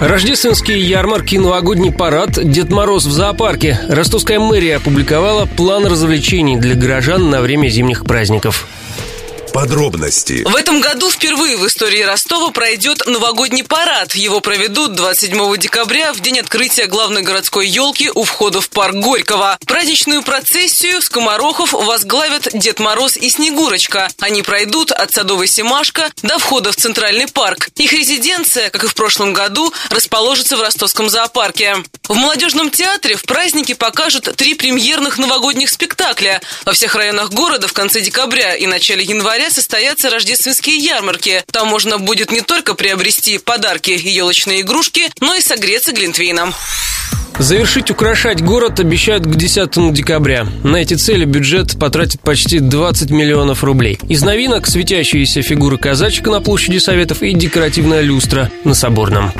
Рождественские ярмарки, новогодний парад, Дед Мороз в зоопарке. Ростовская мэрия опубликовала план развлечений для горожан на время зимних праздников. Подробности. В этом году впервые в истории Ростова пройдет новогодний парад. Его проведут 27 декабря в день открытия главной городской елки у входа в парк Горького. Праздничную процессию скоморохов возглавят Дед Мороз и Снегурочка. Они пройдут от Садовой Семашка до входа в Центральный парк. Их резиденция, как и в прошлом году, расположится в Ростовском зоопарке. В молодежном театре в празднике покажут три премьерных новогодних спектакля. Во всех районах города в конце декабря и начале января состоятся рождественские ярмарки. Там можно будет не только приобрести подарки и елочные игрушки, но и согреться глинтвейном. Завершить украшать город обещают к 10 декабря. На эти цели бюджет потратит почти 20 миллионов рублей. Из новинок светящиеся фигуры казачка на площади Советов и декоративная люстра на Соборном.